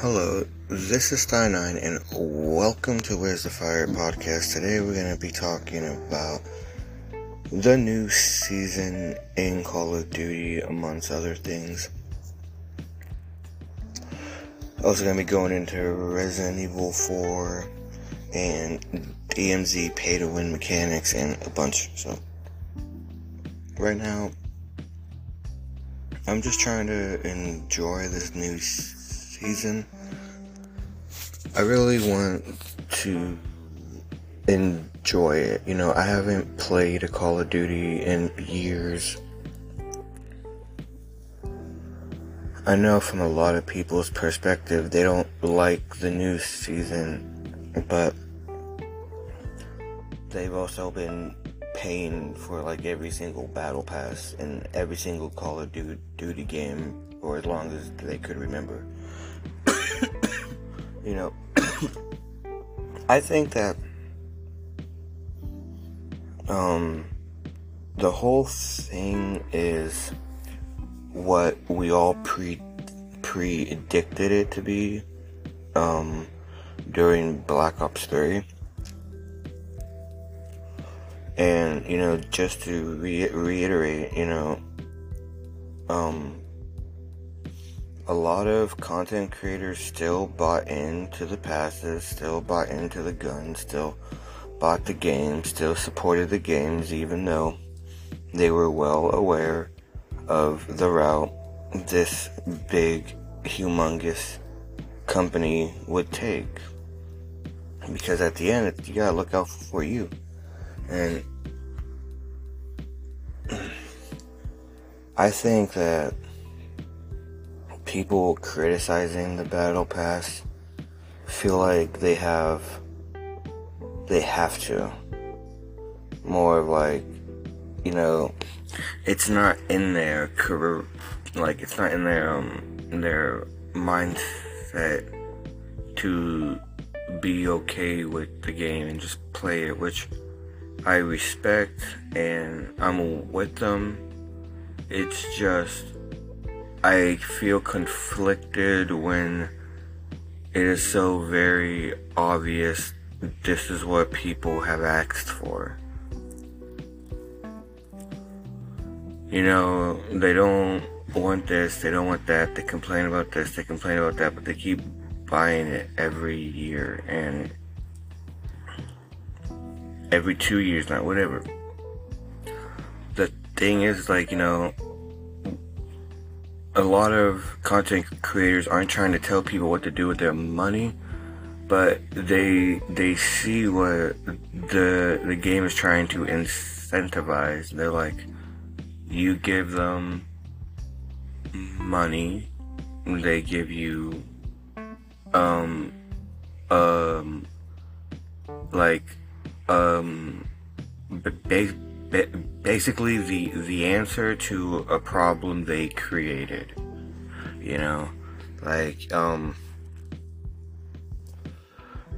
Hello, this is Sty9 and welcome to Where's the Fire podcast. Today we're going to be talking about the new season in Call of Duty, amongst other things. Also going to be going into Resident Evil 4 and DMZ pay to win mechanics and a bunch. So, right now, I'm just trying to enjoy this new season. I really want to enjoy it. You know, I haven't played a Call of Duty in years. I know from a lot of people's perspective, they don't like the new season, but they've also been paying for like every single battle pass and every single Call of Duty game for as long as they could remember. You know, I think that um, the whole thing is what we all pre predicted it to be um, during Black Ops 3. And, you know, just to re- reiterate, you know, um, a lot of content creators still bought into the passes, still bought into the guns, still bought the game, still supported the games, even though they were well aware of the route this big, humongous company would take. Because at the end, you gotta look out for you. And I think that people criticizing the battle pass feel like they have they have to. More of like you know it's not in their career like it's not in their um in their mindset to be okay with the game and just play it which I respect and I'm with them. It's just I feel conflicted when it is so very obvious this is what people have asked for. You know, they don't want this, they don't want that, they complain about this, they complain about that, but they keep buying it every year and every two years now, whatever. The thing is, like, you know, a lot of content creators aren't trying to tell people what to do with their money, but they they see what the the game is trying to incentivize. They're like, you give them money, they give you um um like um base basically the the answer to a problem they created you know? Like um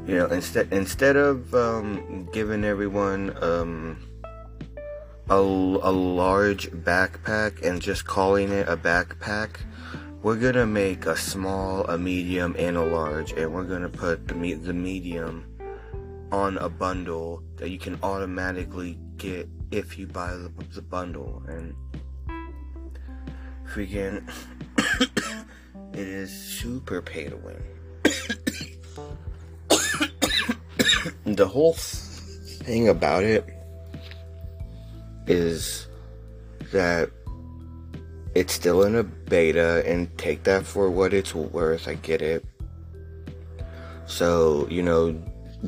you know instead instead of um giving everyone um a, a large backpack and just calling it a backpack we're gonna make a small a medium and a large and we're gonna put the me- the medium on a bundle that you can automatically get if you buy the, bundle. And freaking it is super pay to win. The whole thing about it is that it's still in a beta and take that for what it's worth. I get it. So you know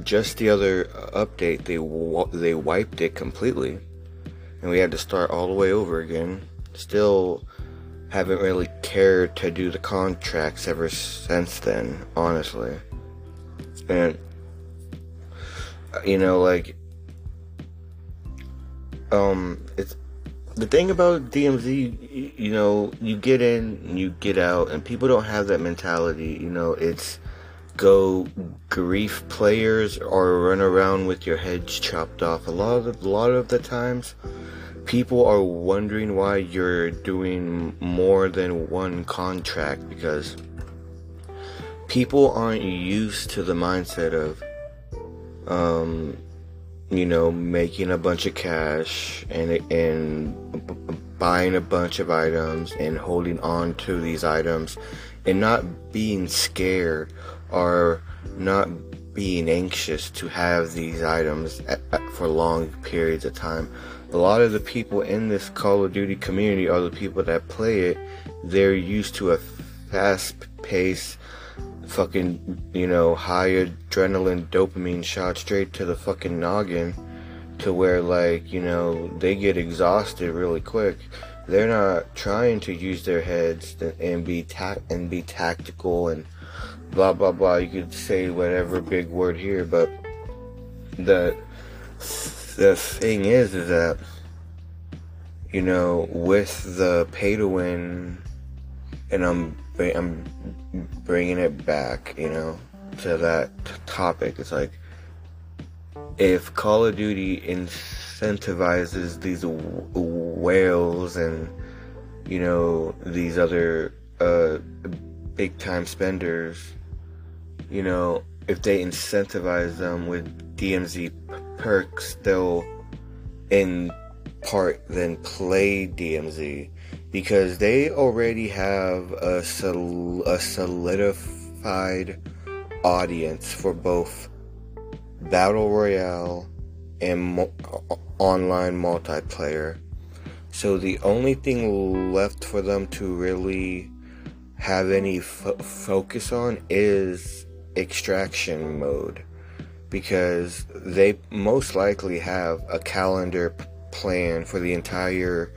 just the other update they they wiped it completely and we had to start all the way over again. Still haven't really cared to do the contracts ever since then, honestly. And you know, like um it's the thing about DMZ, you know, you get in, you get out, and people don't have that mentality. You know, it's go grief players or run around with your heads chopped off. A lot of a lot of the times, people are wondering why you're doing more than one contract because people aren't used to the mindset of, um, you know, making a bunch of cash and and buying a bunch of items and holding on to these items and not being scared or not being anxious to have these items at, at, for long periods of time. A lot of the people in this Call of Duty community are the people that play it. They're used to a fast pace, fucking, you know, high adrenaline dopamine shot straight to the fucking noggin to where, like, you know, they get exhausted really quick. They're not trying to use their heads and be ta- and be tactical and blah blah blah. You could say whatever big word here, but the the thing is, is that you know, with the pay to win, and I'm I'm bringing it back, you know, to that topic. It's like if Call of Duty incentivizes these whales and you know these other uh, big time spenders you know, if they incentivize them with DMZ perks, they'll in part then play DMZ because they already have a, sol- a solidified audience for both battle royale and mo- online multiplayer. So the only thing left for them to really have any f- focus on is extraction mode because they most likely have a calendar plan for the entire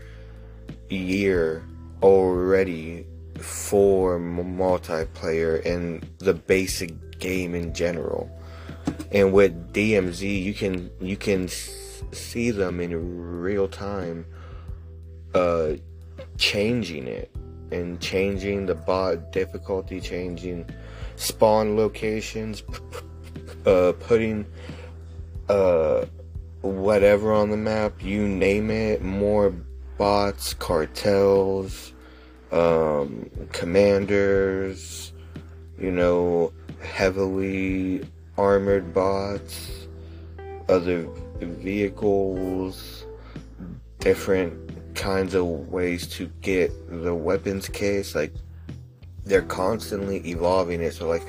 year already for multiplayer and the basic game in general. And with DMZ, you can you can see them in real time, uh, changing it and changing the bot difficulty, changing spawn locations, uh, putting uh, whatever on the map, you name it, more bots, cartels, um, commanders, you know, heavily armored bots, other vehicles, different kinds of ways to get the weapons case, like they're constantly evolving it. So like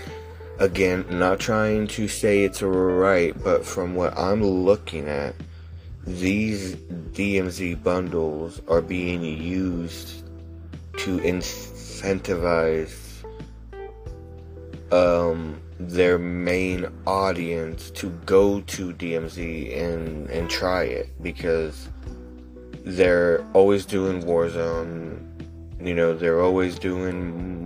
again, not trying to say it's right, but from what I'm looking at, these DMZ bundles are being used to incentivize um, their main audience to go to DMZ and and try it because they're always doing Warzone you know, they're always doing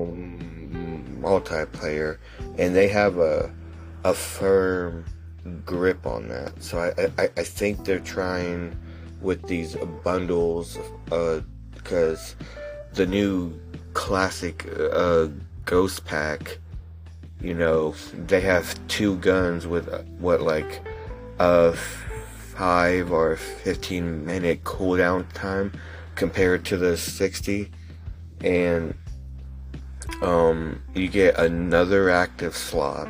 multiplayer, and they have a a firm grip on that. So I, I, I think they're trying with these bundles because uh, the new classic uh, Ghost Pack, you know, they have two guns with uh, what like a five or fifteen minute cooldown time compared to the sixty and um, you get another active slot.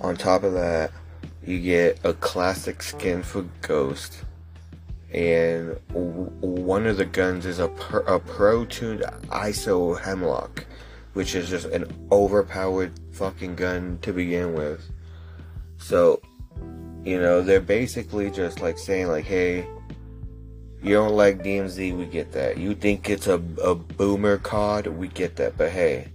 On top of that, you get a classic skin for Ghost, and w- one of the guns is a, per- a pro tuned ISO Hemlock, which is just an overpowered fucking gun to begin with. So, you know, they're basically just like saying, like, hey, you don't like DMZ, we get that. You think it's a, a boomer COD, we get that. But hey,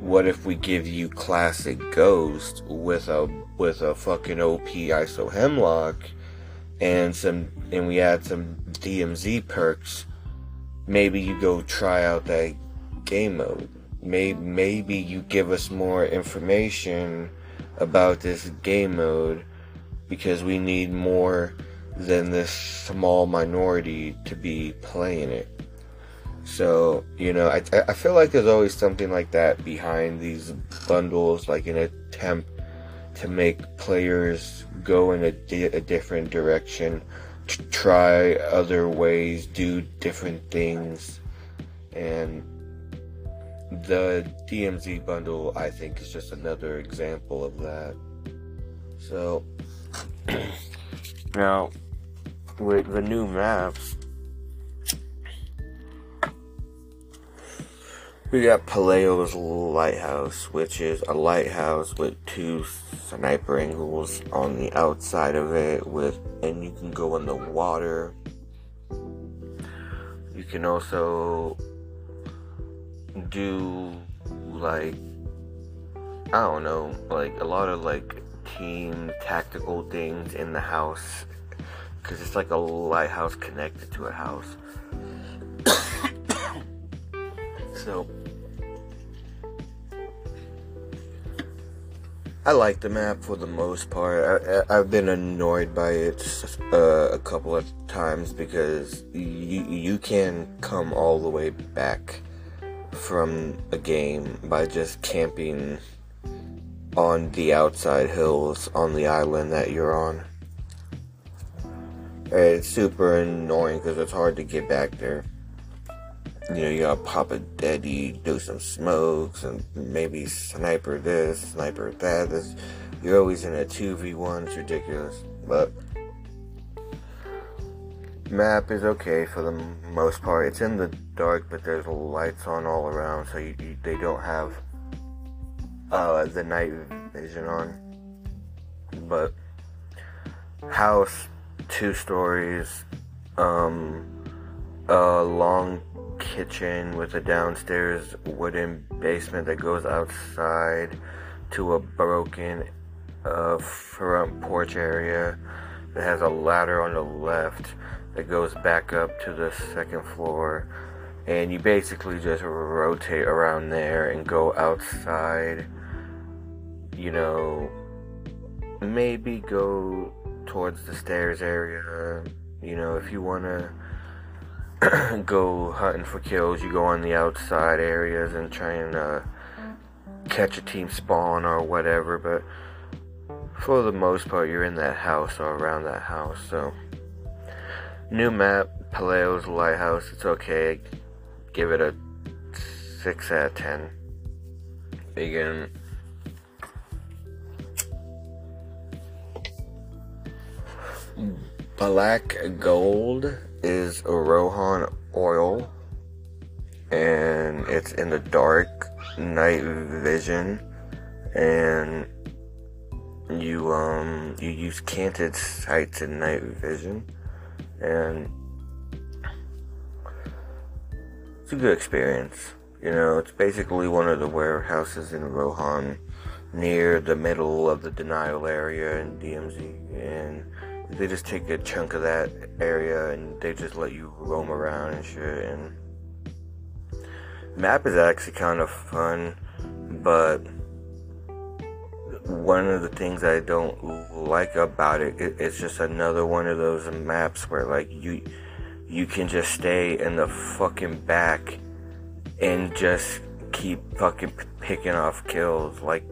what if we give you classic Ghost with a with a fucking OP ISO Hemlock and some and we add some DMZ perks? Maybe you go try out that game mode. Maybe maybe you give us more information about this game mode because we need more than this small minority to be playing it. So, you know, I, I feel like there's always something like that behind these bundles, like an attempt to make players go in a, di- a different direction, to try other ways, do different things. And the DMZ bundle, I think, is just another example of that. So, now, with the new maps, we got Pelayo's Lighthouse, which is a lighthouse with two sniper angles on the outside of it, with and you can go in the water. You can also do like I don't know, like a lot of like team tactical things in the house because it's like a lighthouse connected to a house. so I like the map for the most part. I, have been annoyed by it uh, a couple of times because you you can come all the way back from a game by just camping on the outside hills on the island that you're on. It's super annoying because it's hard to get back there. You know, you gotta pop a deady, do some smokes, and maybe sniper this, sniper that. This, you're always in a 2v1, it's ridiculous. But, map is okay for the most part. It's in the dark, but there's lights on all around, so you, you, they don't have uh, the night vision on. But house, two stories, um, a long kitchen with a downstairs wooden basement that goes outside to a broken uh, front porch area that has a ladder on the left that goes back up to the second floor. And you basically just rotate around there and go outside you know maybe go towards the stairs area. You know if you want to go hunting for kills you go on the outside areas and try and uh, catch a team spawn or whatever but for the most part you're in that house or around that house so. New map Pelayo's lighthouse it's okay. Give it a 6 out of 10. Again, black gold is a Rohan oil, and it's in the dark night vision, and you um you use canted sights in night vision, and it's a good experience. You know, it's basically one of the warehouses in Rohan near the middle of the denial area in DMZ. And they just take a chunk of that area and they just let you roam around and shit. And map is actually kind of fun, but one of the things I don't like about it, it's just another one of those maps where like you you can just stay in the fucking back and just keep fucking p- picking off kills like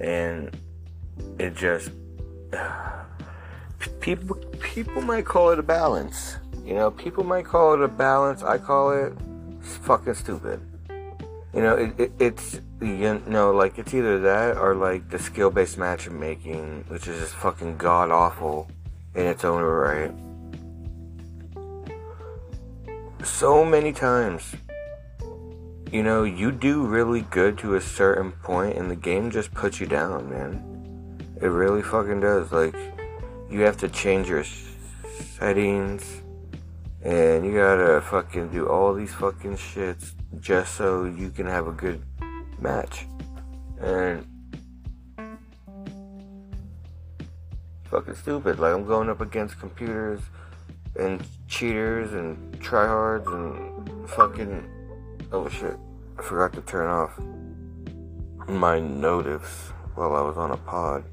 and it just uh, people people might call it a balance you know people might call it a balance i call it fucking stupid you know it, it, it's you know like it's either that or like the skill-based matchmaking which is just fucking god awful in its own right so many times. You know, you do really good to a certain point, and the game just puts you down, man. It really fucking does. Like, you have to change your settings, and you gotta fucking do all these fucking shits just so you can have a good match. And fucking stupid. Like I'm going up against computers and cheaters and tryhards and fucking oh shit I forgot to turn off my notice while I was on a pod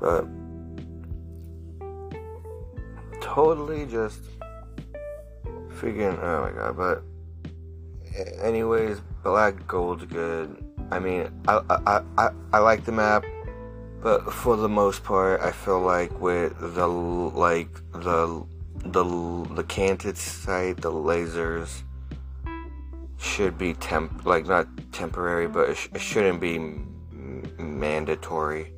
but totally just figuring oh my god but anyways black gold's good I mean I I, I, I like the map but for the most part, I feel like with the like the the the canted sight, the lasers, should be temp like not temporary, but it, sh- it shouldn't be m- mandatory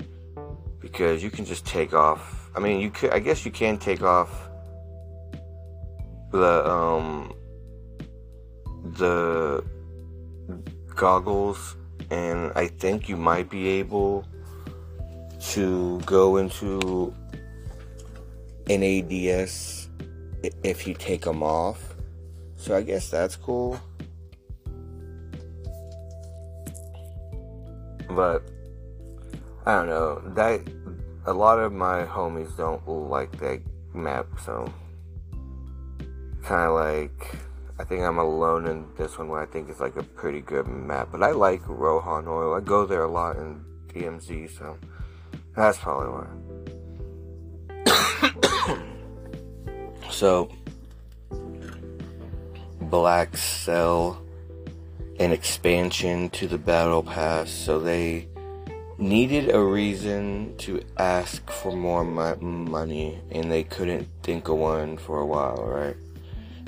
because you can just take off. I mean, you could. I guess you can take off the um the goggles, and I think you might be able to go into an ADS if you take them off. So I guess that's cool. But I don't know. That a lot of my homies don't like that map, so kind of like I think I'm alone in this one where I think it's like a pretty good map. But I like Rohan Oil. I go there a lot in DMZ, so that's probably why. so Black Cell an expansion to the Battle Pass, so they needed a reason to ask for more money, and they couldn't think of one for a while, right?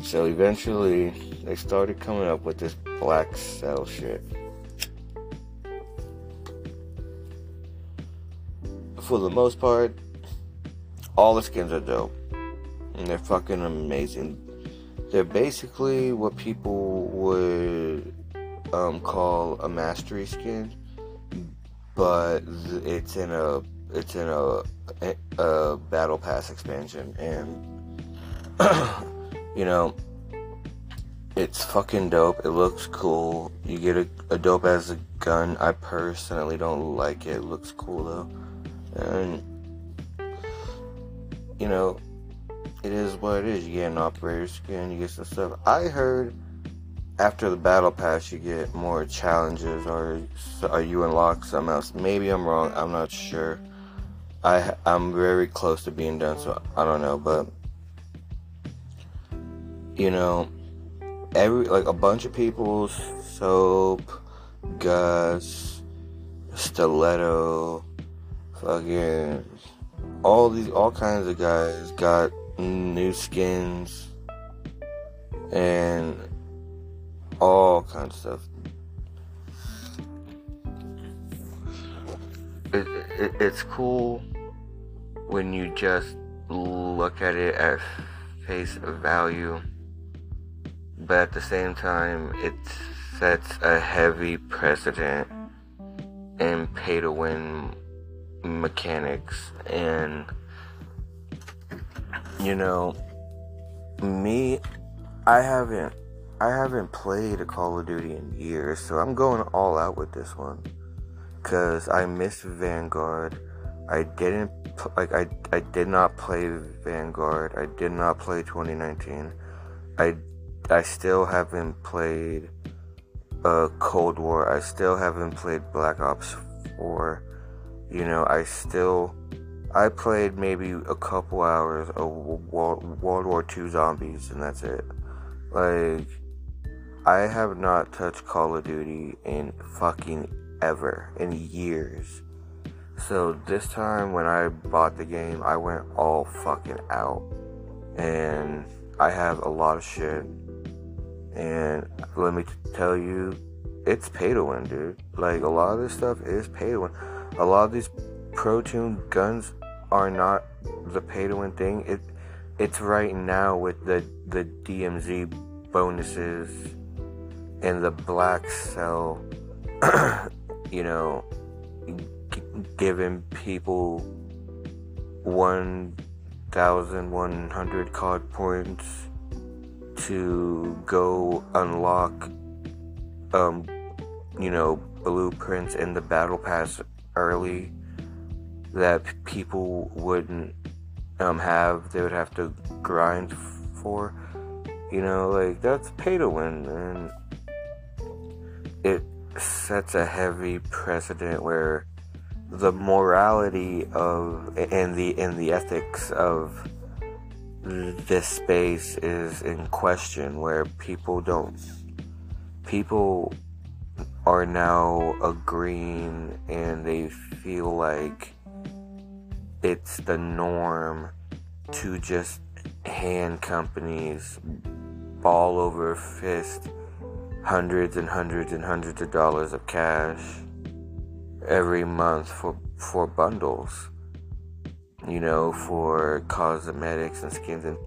So eventually, they started coming up with this Black Cell shit. For the most part, all the skins are dope, and they're fucking amazing. They're basically what people would um, call a mastery skin, but it's in a it's in a, a battle pass expansion, and you know it's fucking dope. It looks cool. You get a, a dope as a gun. I personally don't like it. It looks cool though, and you know it is what it is. You get an operator skin. You get some stuff. I heard after the battle pass you get more challenges or are you unlock something else maybe i'm wrong i'm not sure i i'm very close to being done so i don't know but you know every like a bunch of people's soap Gaz stiletto fucking all these all kinds of guys got new skins and all kinds of stuff. It, it, it's cool when you just look at it at face value, but at the same time, it sets a heavy precedent in pay to win mechanics. And, you know, me, I haven't I haven't played a Call of Duty in years, so I'm going all out with this one. Cause I missed Vanguard. I didn't like I I did not play Vanguard. I did not play 2019. I I still haven't played uh, Cold War. I still haven't played Black Ops 4. You know, I still I played maybe a couple hours of World, World War II zombies and that's it. Like I have not touched Call of Duty in fucking ever, in years. So this time when I bought the game, I went all fucking out. And I have a lot of shit. And let me tell you, it's pay to win, dude. Like a lot of this stuff is pay to win. A lot of these pro tune guns are not the pay to win thing. It it's right now with the the DMZ bonuses and the black cell, you know, g- giving people 1,100 COD points to go unlock, um, you know, blueprints in the battle pass early that people wouldn't um, have, they would have to grind for. You know, like that's pay to win, and it sets a heavy precedent where the morality of and the and the ethics of this space is in question where people don't people are now agreeing and they feel like it's the norm to just hand companies ball over fist hundreds and hundreds and hundreds of dollars of cash every month for for bundles you know for cosmetics and skins and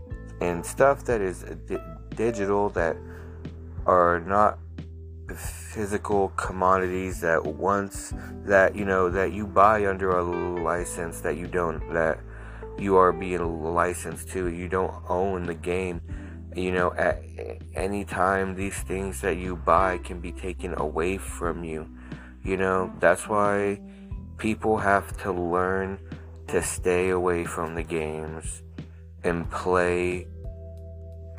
and stuff that is di- digital that are not physical commodities that once that you know that you buy under a license that you don't that you are being licensed to. You don't own the game. You know at any time these things that you buy can be taken away from you. You know that's why people have to learn to stay away from the games and play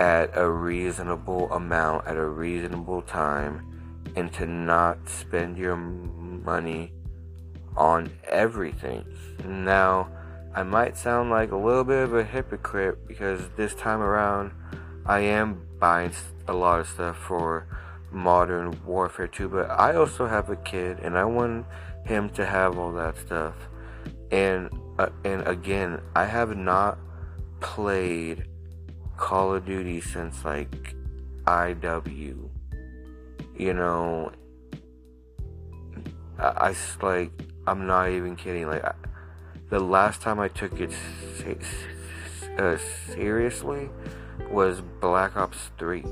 at a reasonable amount at a reasonable time and to not spend your money on everything. Now, I might sound like a little bit of a hypocrite because this time around I am buying a lot of stuff for Modern Warfare 2, but I also have a kid and I want him to have all that stuff. And uh, and again, I have not played Call of Duty since like IW you know, I, I like, I'm not even kidding. Like, I, the last time I took it uh, seriously was Black Ops 3,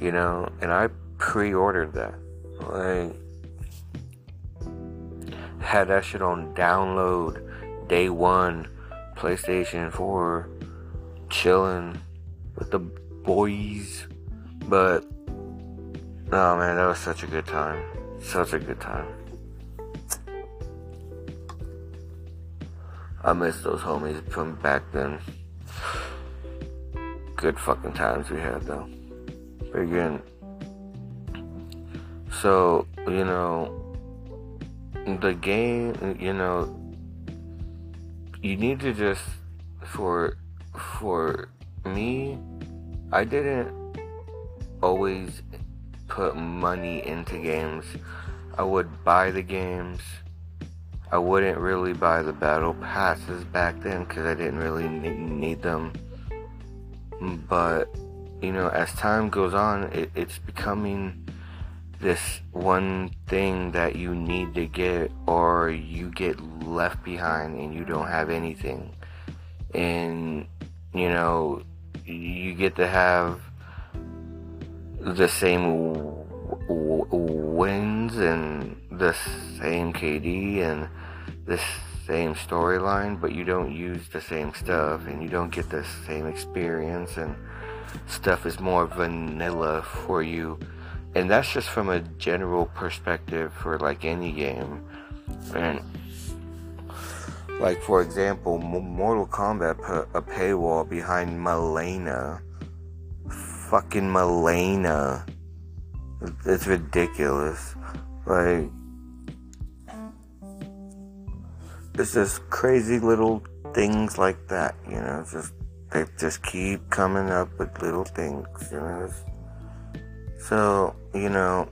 you know, and I pre ordered that. Like, had that shit on download day one, PlayStation 4, chilling with the boys. But Oh man, that was such a good time. Such a good time. I miss those homies from back then. Good fucking times we had though. But again, so, you know, the game, you know, you need to just, for, for me, I didn't always put money into games. I would buy the games. I wouldn't really buy the battle passes back then because I didn't really need them. But, you know, as time goes on, it, it's becoming this one thing that you need to get, or you get left behind and you don't have anything. And, you know, you get to have the same wins and the same KD and the same storyline, but you don't use the same stuff and you don't get the same experience and stuff is more vanilla for you. And that's just from a general perspective for like any game. And like for example, Mortal Kombat put a paywall behind Mileena fucking Mileena. It's ridiculous. Like, it's just crazy little things like that, you know. Just they just keep coming up with little things, you know. So, you know.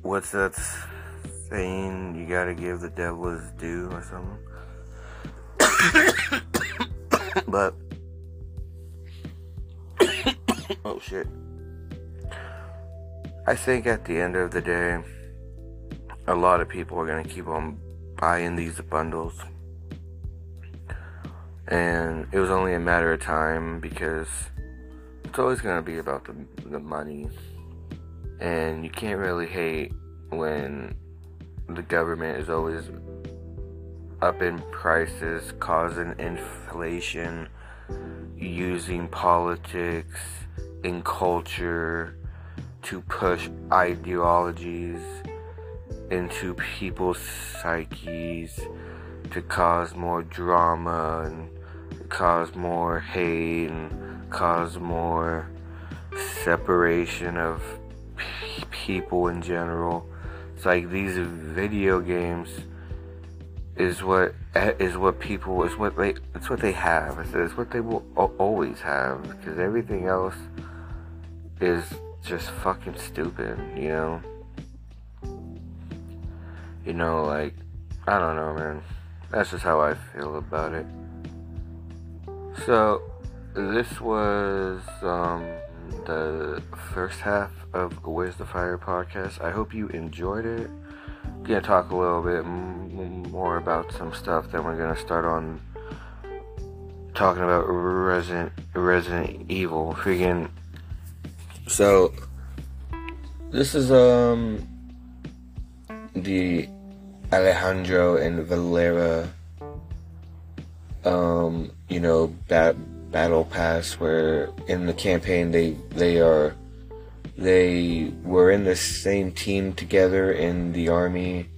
What's that saying? You gotta give the devil his due or something? but oh shit. I think at the end of the day, a lot of people are gonna keep on buying these bundles. And it was only a matter of time because it's always gonna be about the, the money. And you can't really hate when the government is always up in prices, causing inflation, using politics and culture to push ideologies into people's psyches to cause more drama and cause more hate and cause more separation of p- people in general. It's like these video games is what is what people is what they it's what they have. It's, what they will always have because everything else is just fucking stupid. You know. You know, like I don't know, man. That's just how I feel about it. So, this was um, the first half of Where's the Fire podcast. I hope you enjoyed it. Gonna talk a little bit more about some stuff. Then we're gonna start on talking about Resident Resident Evil. Freaking. So this is um the Alejandro and Valeria um you know bat, battle pass where in the campaign they they are they were in the same team together in the army.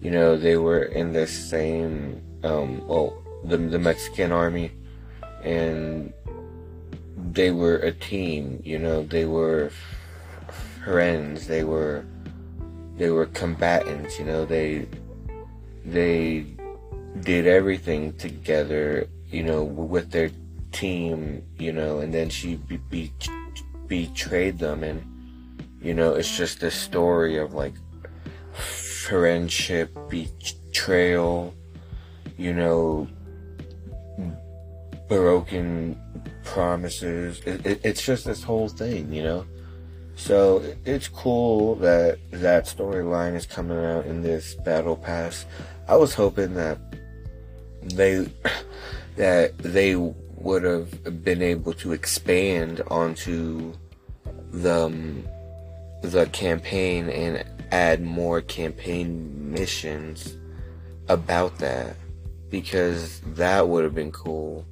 You know they were in the same um well the the Mexican army and they were a team you know they were friends they were they were combatants you know they they did everything together you know with their team you know and then she be, be, betrayed them. And you know it's just a story of like friendship betrayal you know broken promises. It, it, it's just this whole thing you know? So it's cool that that storyline is coming out in this battle pass. I was hoping that they that they would have been able to expand onto the the campaign and add more campaign missions about that because that would have been cool.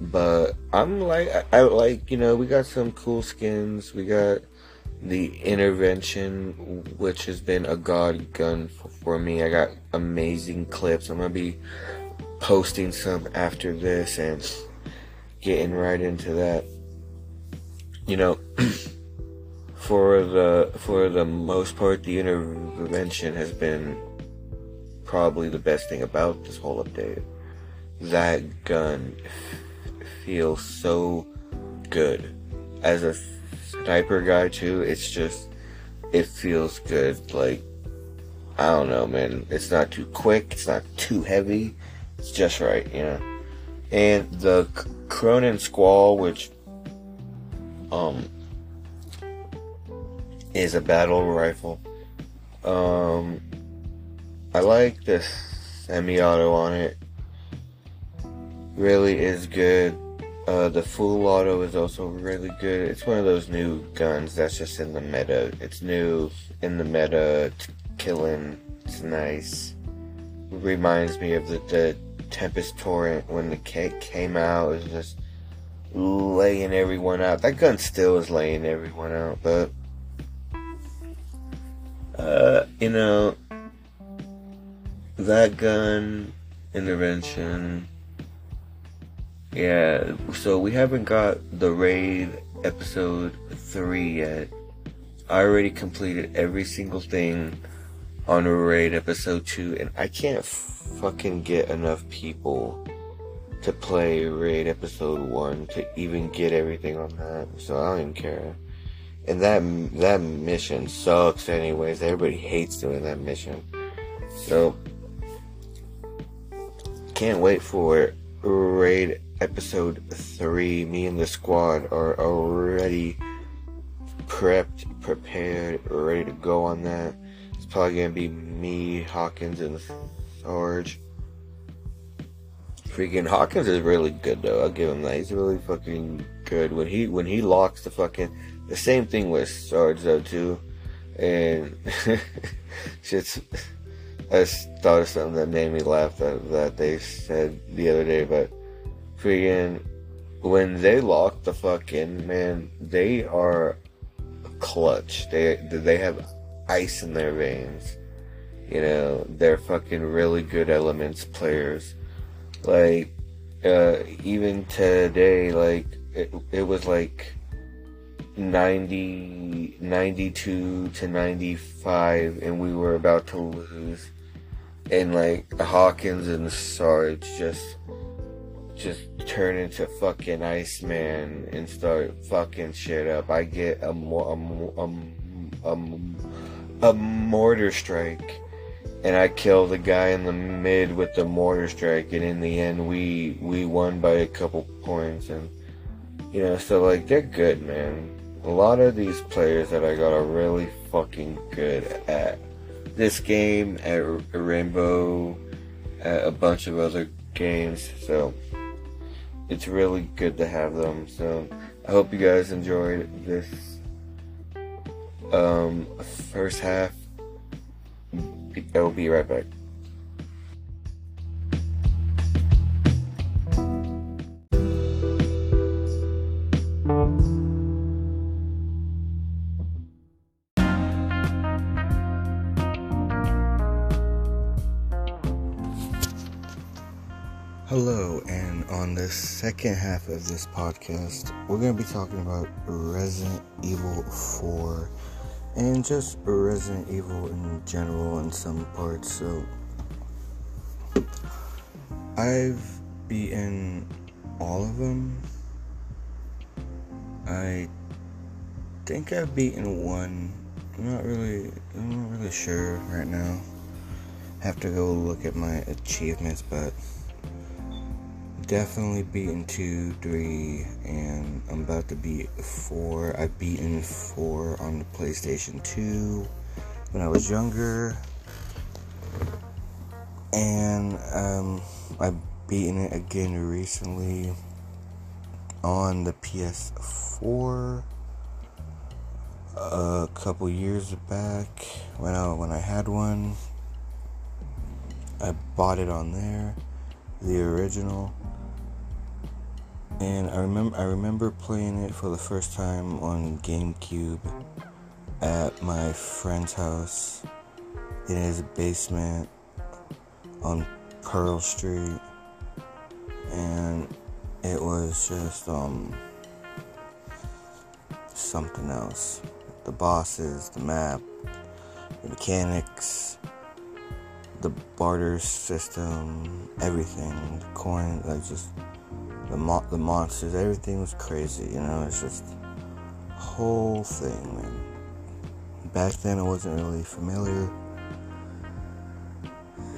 But I'm like I, I like you know we got some cool skins. We got the intervention, which has been a god gun for me. I got amazing clips. I'm gonna be posting some after this and getting right into that. You know, for the for the most part, the intervention has been probably the best thing about this whole update. That gun feels so good as a sniper guy too. It's just it feels good. Like I don't know, man. It's not too quick. It's not too heavy. It's just right, know. And the Cronen Squall, which um is a battle rifle. Um, I like the semi-auto on it. Really is good. Uh, the full auto is also really good. It's one of those new guns that's just in the meta. It's new in the meta. It's killing. It's nice. Reminds me of the, the Tempus Torrent when the cake came out. It was just laying everyone out. That gun still is laying everyone out, but uh, you know that gun intervention yeah, so we haven't got the raid episode 3 yet. I already completed every single thing on raid episode 2, and I can't fucking get enough people to play raid episode 1 to even get everything on that, so I don't even care. And that that mission sucks anyways. Everybody hates doing that mission. So can't wait for raid episode three, me and the squad are already prepped, prepared, ready to go on that. Probably gonna be me, Hawkins, and Sarge. Freaking Hawkins is really good though. I'll give him that. He's really fucking good when he when he locks the fucking the same thing with Sarge though too, and just I just thought of something that made me laugh that that they said the other day, but freaking when they lock the fuck in, man, they are clutch. They they have ice in their veins. You know, they're fucking really good elements players. Like uh, even today, like it, it was like 90, 92 to 95, and we were about to lose. And like Hawkins and Sarge just just turn into fucking Iceman and start fucking shit up. I get a more a, more, a, a, a mortar strike, and I kill the guy in the mid with the mortar strike, and in the end we we won by a couple points, and You know, so like they're good, man. A lot of these players that I got are really fucking good at this game, at Rainbow, at a bunch of other games. So it's really good to have them. So I hope you guys enjoyed this um, first half. I will be right back. Hello, and on the second half of this podcast, we're going to be talking about Resident Evil 4 and just Resident Evil in general in some parts. So, I've beaten all of them. I think I've beaten one. I'm not really, I'm not really sure right now. Have to go look at my achievements, but definitely beaten two, three, and I'm about to beat four. I've beaten four on the PlayStation 2 when I was younger. And um, I've beaten it again recently on the PS4 a couple years back when I when I had one. I bought it on there, the original and I remember I remember playing it for the first time on GameCube at my friend's house in his basement on Pearl Street. And it was just um something else. The bosses the map the mechanics the barter system everything the coin like just the mo- the monsters, everything was crazy. You know, it's just whole thing, man. Back then, I wasn't really familiar.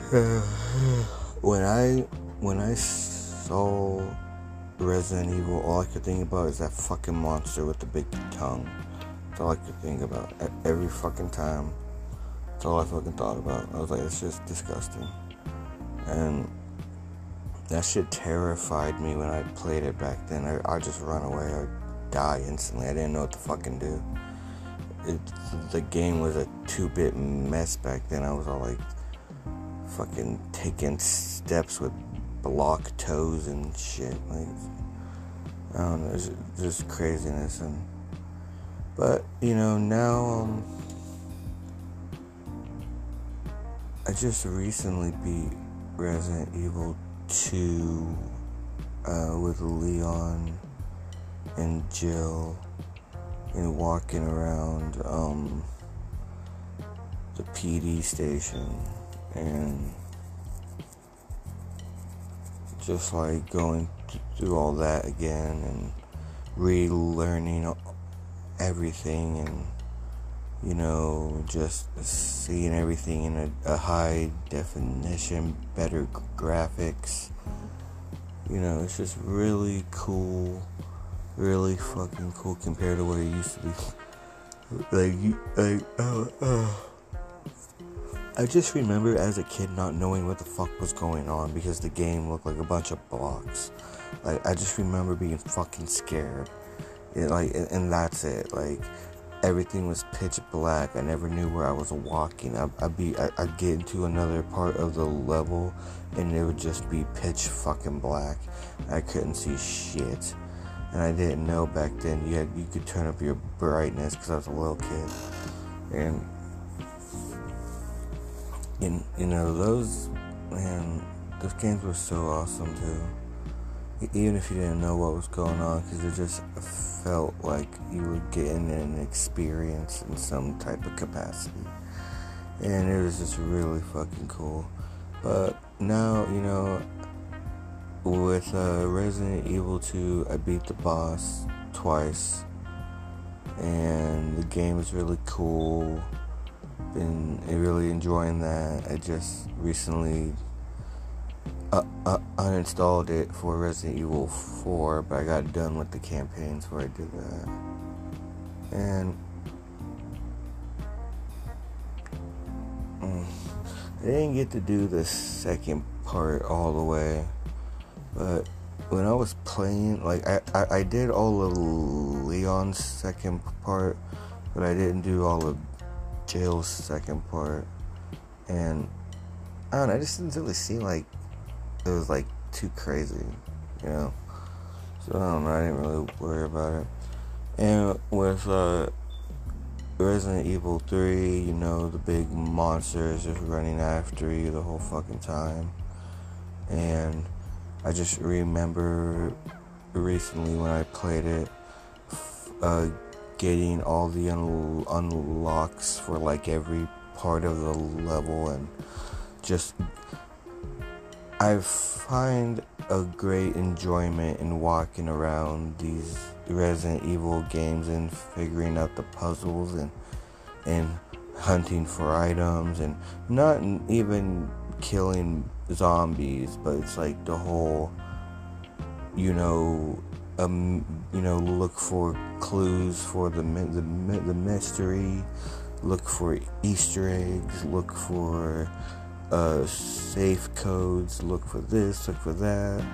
when I when I saw Resident Evil, all I could think about is that fucking monster with the big tongue. That's all I could think about every fucking time. That's all I fucking thought about. I was like, it's just disgusting. And that shit terrified me when I played it back then. I, I just run away or die instantly. I didn't know what to fucking do. It, the game was a two-bit mess back then. I was all like fucking taking steps with block toes and shit. Like I don't know, it's just craziness and but you know now um I just recently beat Resident Evil to uh, with Leon and Jill and walking around um, the PD station and just like going through all that again and relearning everything and you know, just seeing everything in a, a high definition, better graphics. You know, it's just really cool, really fucking cool compared to what it used to be. Like, like, uh. I just remember as a kid not knowing what the fuck was going on because the game looked like a bunch of blocks. Like, I just remember being fucking scared. It, like, and, and that's it. Like, everything was pitch black. I never knew where I was walking. I, would be, I, would get into another part of the level, and it would just be pitch fucking black. I couldn't see shit, and I didn't know back then you had you could turn up your brightness because I was a little kid, and and you know those man, those games were so awesome too even if you didn't know what was going on, because it just felt like you were getting an experience in some type of capacity. And it was just really fucking cool. But now, you know, with uh, Resident Evil 2, I beat the boss twice. And the game is really cool. Been really enjoying that. I just recently uh, uninstalled it for Resident Evil 4, but I got done with the campaigns before I did that. And mm, I didn't get to do the second part all the way, but when I was playing, like I, I, I did all of Leon's second part, but I didn't do all of Jill's second part, and I don't know, I just didn't really seem like it was like too crazy, you know. So I don't know, I didn't really worry about it. And with uh, Resident Evil 3, you know, the big monsters just running after you the whole fucking time. And I just remember recently when I played it, uh, getting all the un- unlocks for like every part of the level and just I find a great enjoyment in walking around these Resident Evil games and figuring out the puzzles and and hunting for items and not even killing zombies, but it's like the whole, you know, um, you know, look for clues for the the the mystery, look for Easter eggs, look for uh, safe codes, look for this, look for that,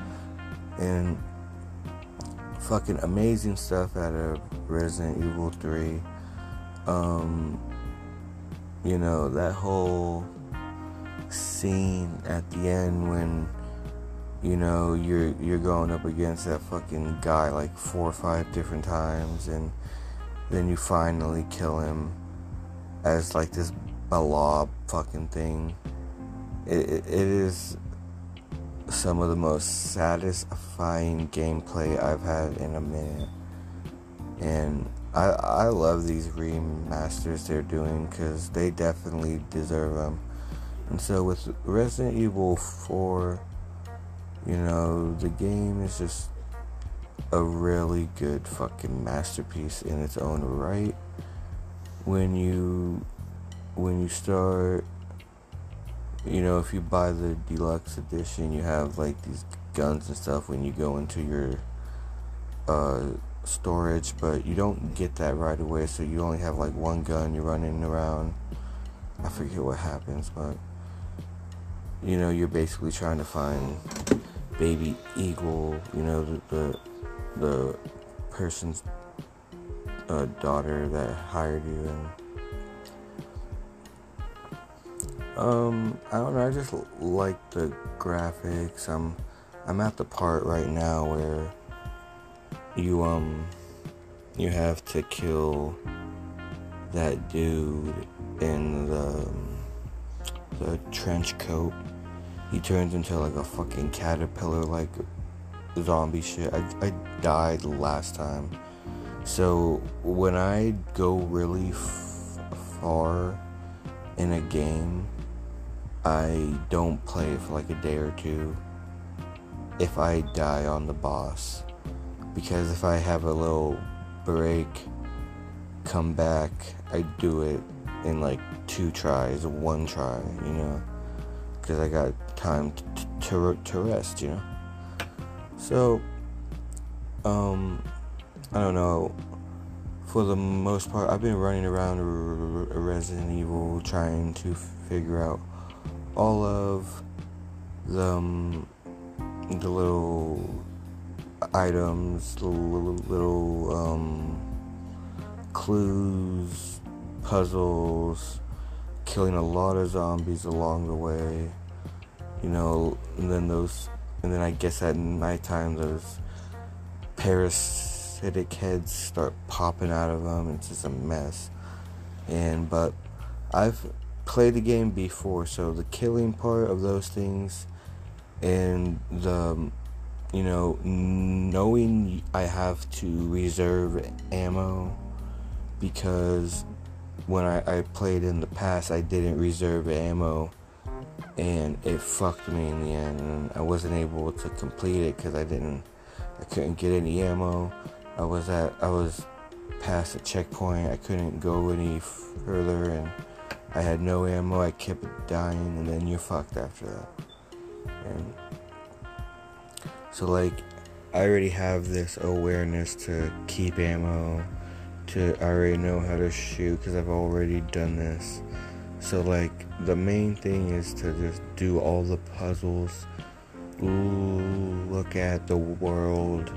and fucking amazing stuff out of Resident Evil 3. Um, you know, that whole scene at the end when you know you're you're going up against that fucking guy like four or five different times and then you finally kill him as like this blob fucking thing it, it, is some of the most satisfying gameplay I've had in a minute and I, I love these remasters they're doing because they definitely deserve them and so with Resident Evil 4, you know, the game is just a really good fucking masterpiece in its own right. When you when you start you know, if you buy the deluxe edition, you have like these guns and stuff when you go into your uh, storage, but you don't get that right away, so you only have like one gun you're running around. I forget what happens, but you know, you're basically trying to find baby eagle, you know, the the, the person's uh, daughter that hired you and um I don't know, I just like the graphics. I'm I'm at the part right now where you um you have to kill that dude in the um, the trench coat he turns into like a fucking caterpillar, like zombie shit. I, I died last time. So when I go really f- far in a game, I don't play for like a day or two if I die on the boss. Because if I have a little break, come back, I do it in like two tries, one try, you know? Because I got time to, to, to rest, you know? So, um, I don't know. For the most part, I've been running around Resident Evil trying to figure out all of the, um, the little items, the little, um, clues, puzzles, killing a lot of zombies along the way you know, and then those, and then I guess at nighttime those parasitic heads start popping out of them. It's just a mess. And but I've played the game before, so the killing part of those things and the you know knowing I have to reserve ammo because when I, I played in the past I didn't reserve ammo and it fucked me in the end and I wasn't able to complete it because I didn't I couldn't get any ammo. I was at I was past a checkpoint. I couldn't go any further and I had no ammo I kept dying and then you're fucked after that and So like I already have this awareness to keep ammo, to I already know how to shoot because I've already done this. So like the main thing is to just do all the puzzles, look at the world,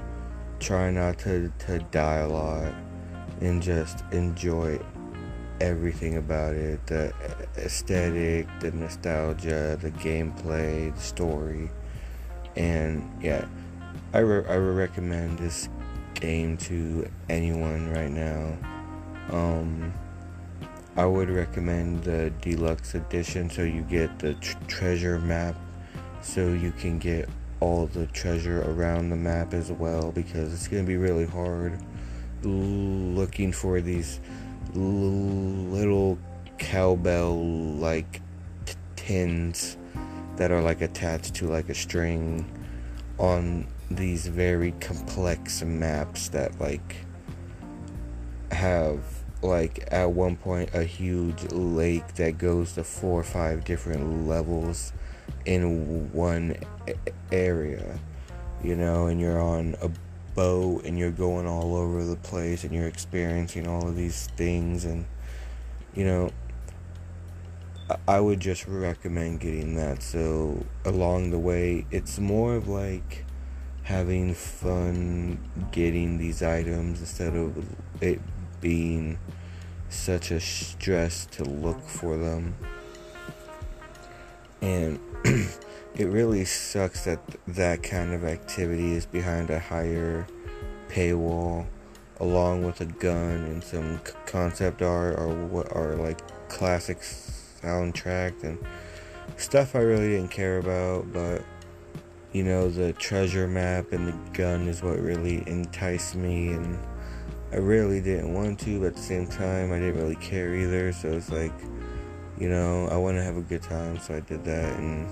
try not to, to die a lot, and just enjoy everything about it the aesthetic, the nostalgia, the gameplay, the story. And yeah, I, re- I would recommend this game to anyone right now. Um, I would recommend the deluxe edition so you get the tr- treasure map so you can get all the treasure around the map as well because it's going to be really hard looking for these little cowbell like t- tins that are like attached to like a string on these very complex maps that like have like at one point a huge lake that goes to four or five different levels in one area you know and you're on a boat and you're going all over the place and you're experiencing all of these things and you know I would just recommend getting that. So along the way it's more of like having fun getting these items instead of it being such a stress to look for them. And it really sucks that that kind of activity is behind a higher paywall along with a gun and some concept art or what are like classic soundtrack and stuff I really didn't care about but you know the treasure map and the gun is what really enticed me and I really didn't want to but at the same time I didn't really care either so it's like you know I want to have a good time so I did that and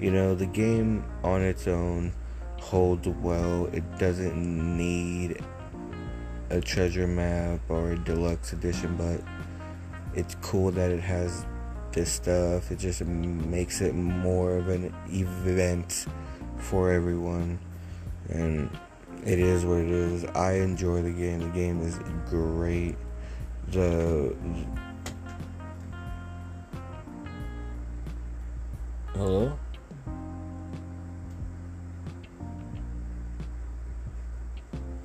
you know, the game on its own holds well. It doesn't need a treasure map or a deluxe edition, but it's cool that it has this stuff. It just makes it more of an event for everyone. And it is what it is. I enjoy the game. The game is great. The Hello?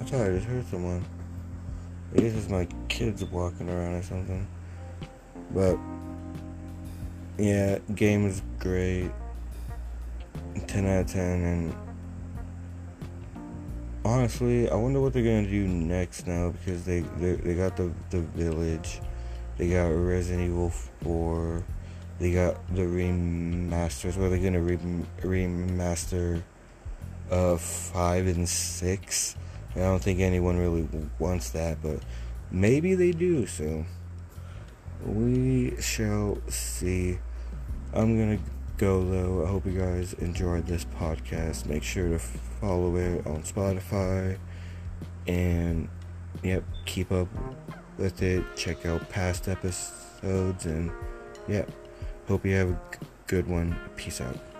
I thought I just heard someone. I guess it's my kids walking around or something. But yeah, game is great. 10 out of 10 and honestly, I wonder what they're gonna do next now because they they, they got the the village, they got Resident Evil 4, they got the remasters. What are they gonna re- remaster? Uh, five and six. I don't think anyone really wants that, but maybe they do, so we shall see. I'm gonna go though. I hope you guys enjoyed this podcast. Make sure to follow it on Spotify and yep, keep up with it. Check out past episodes and yep. Hope you have a good one. Peace out.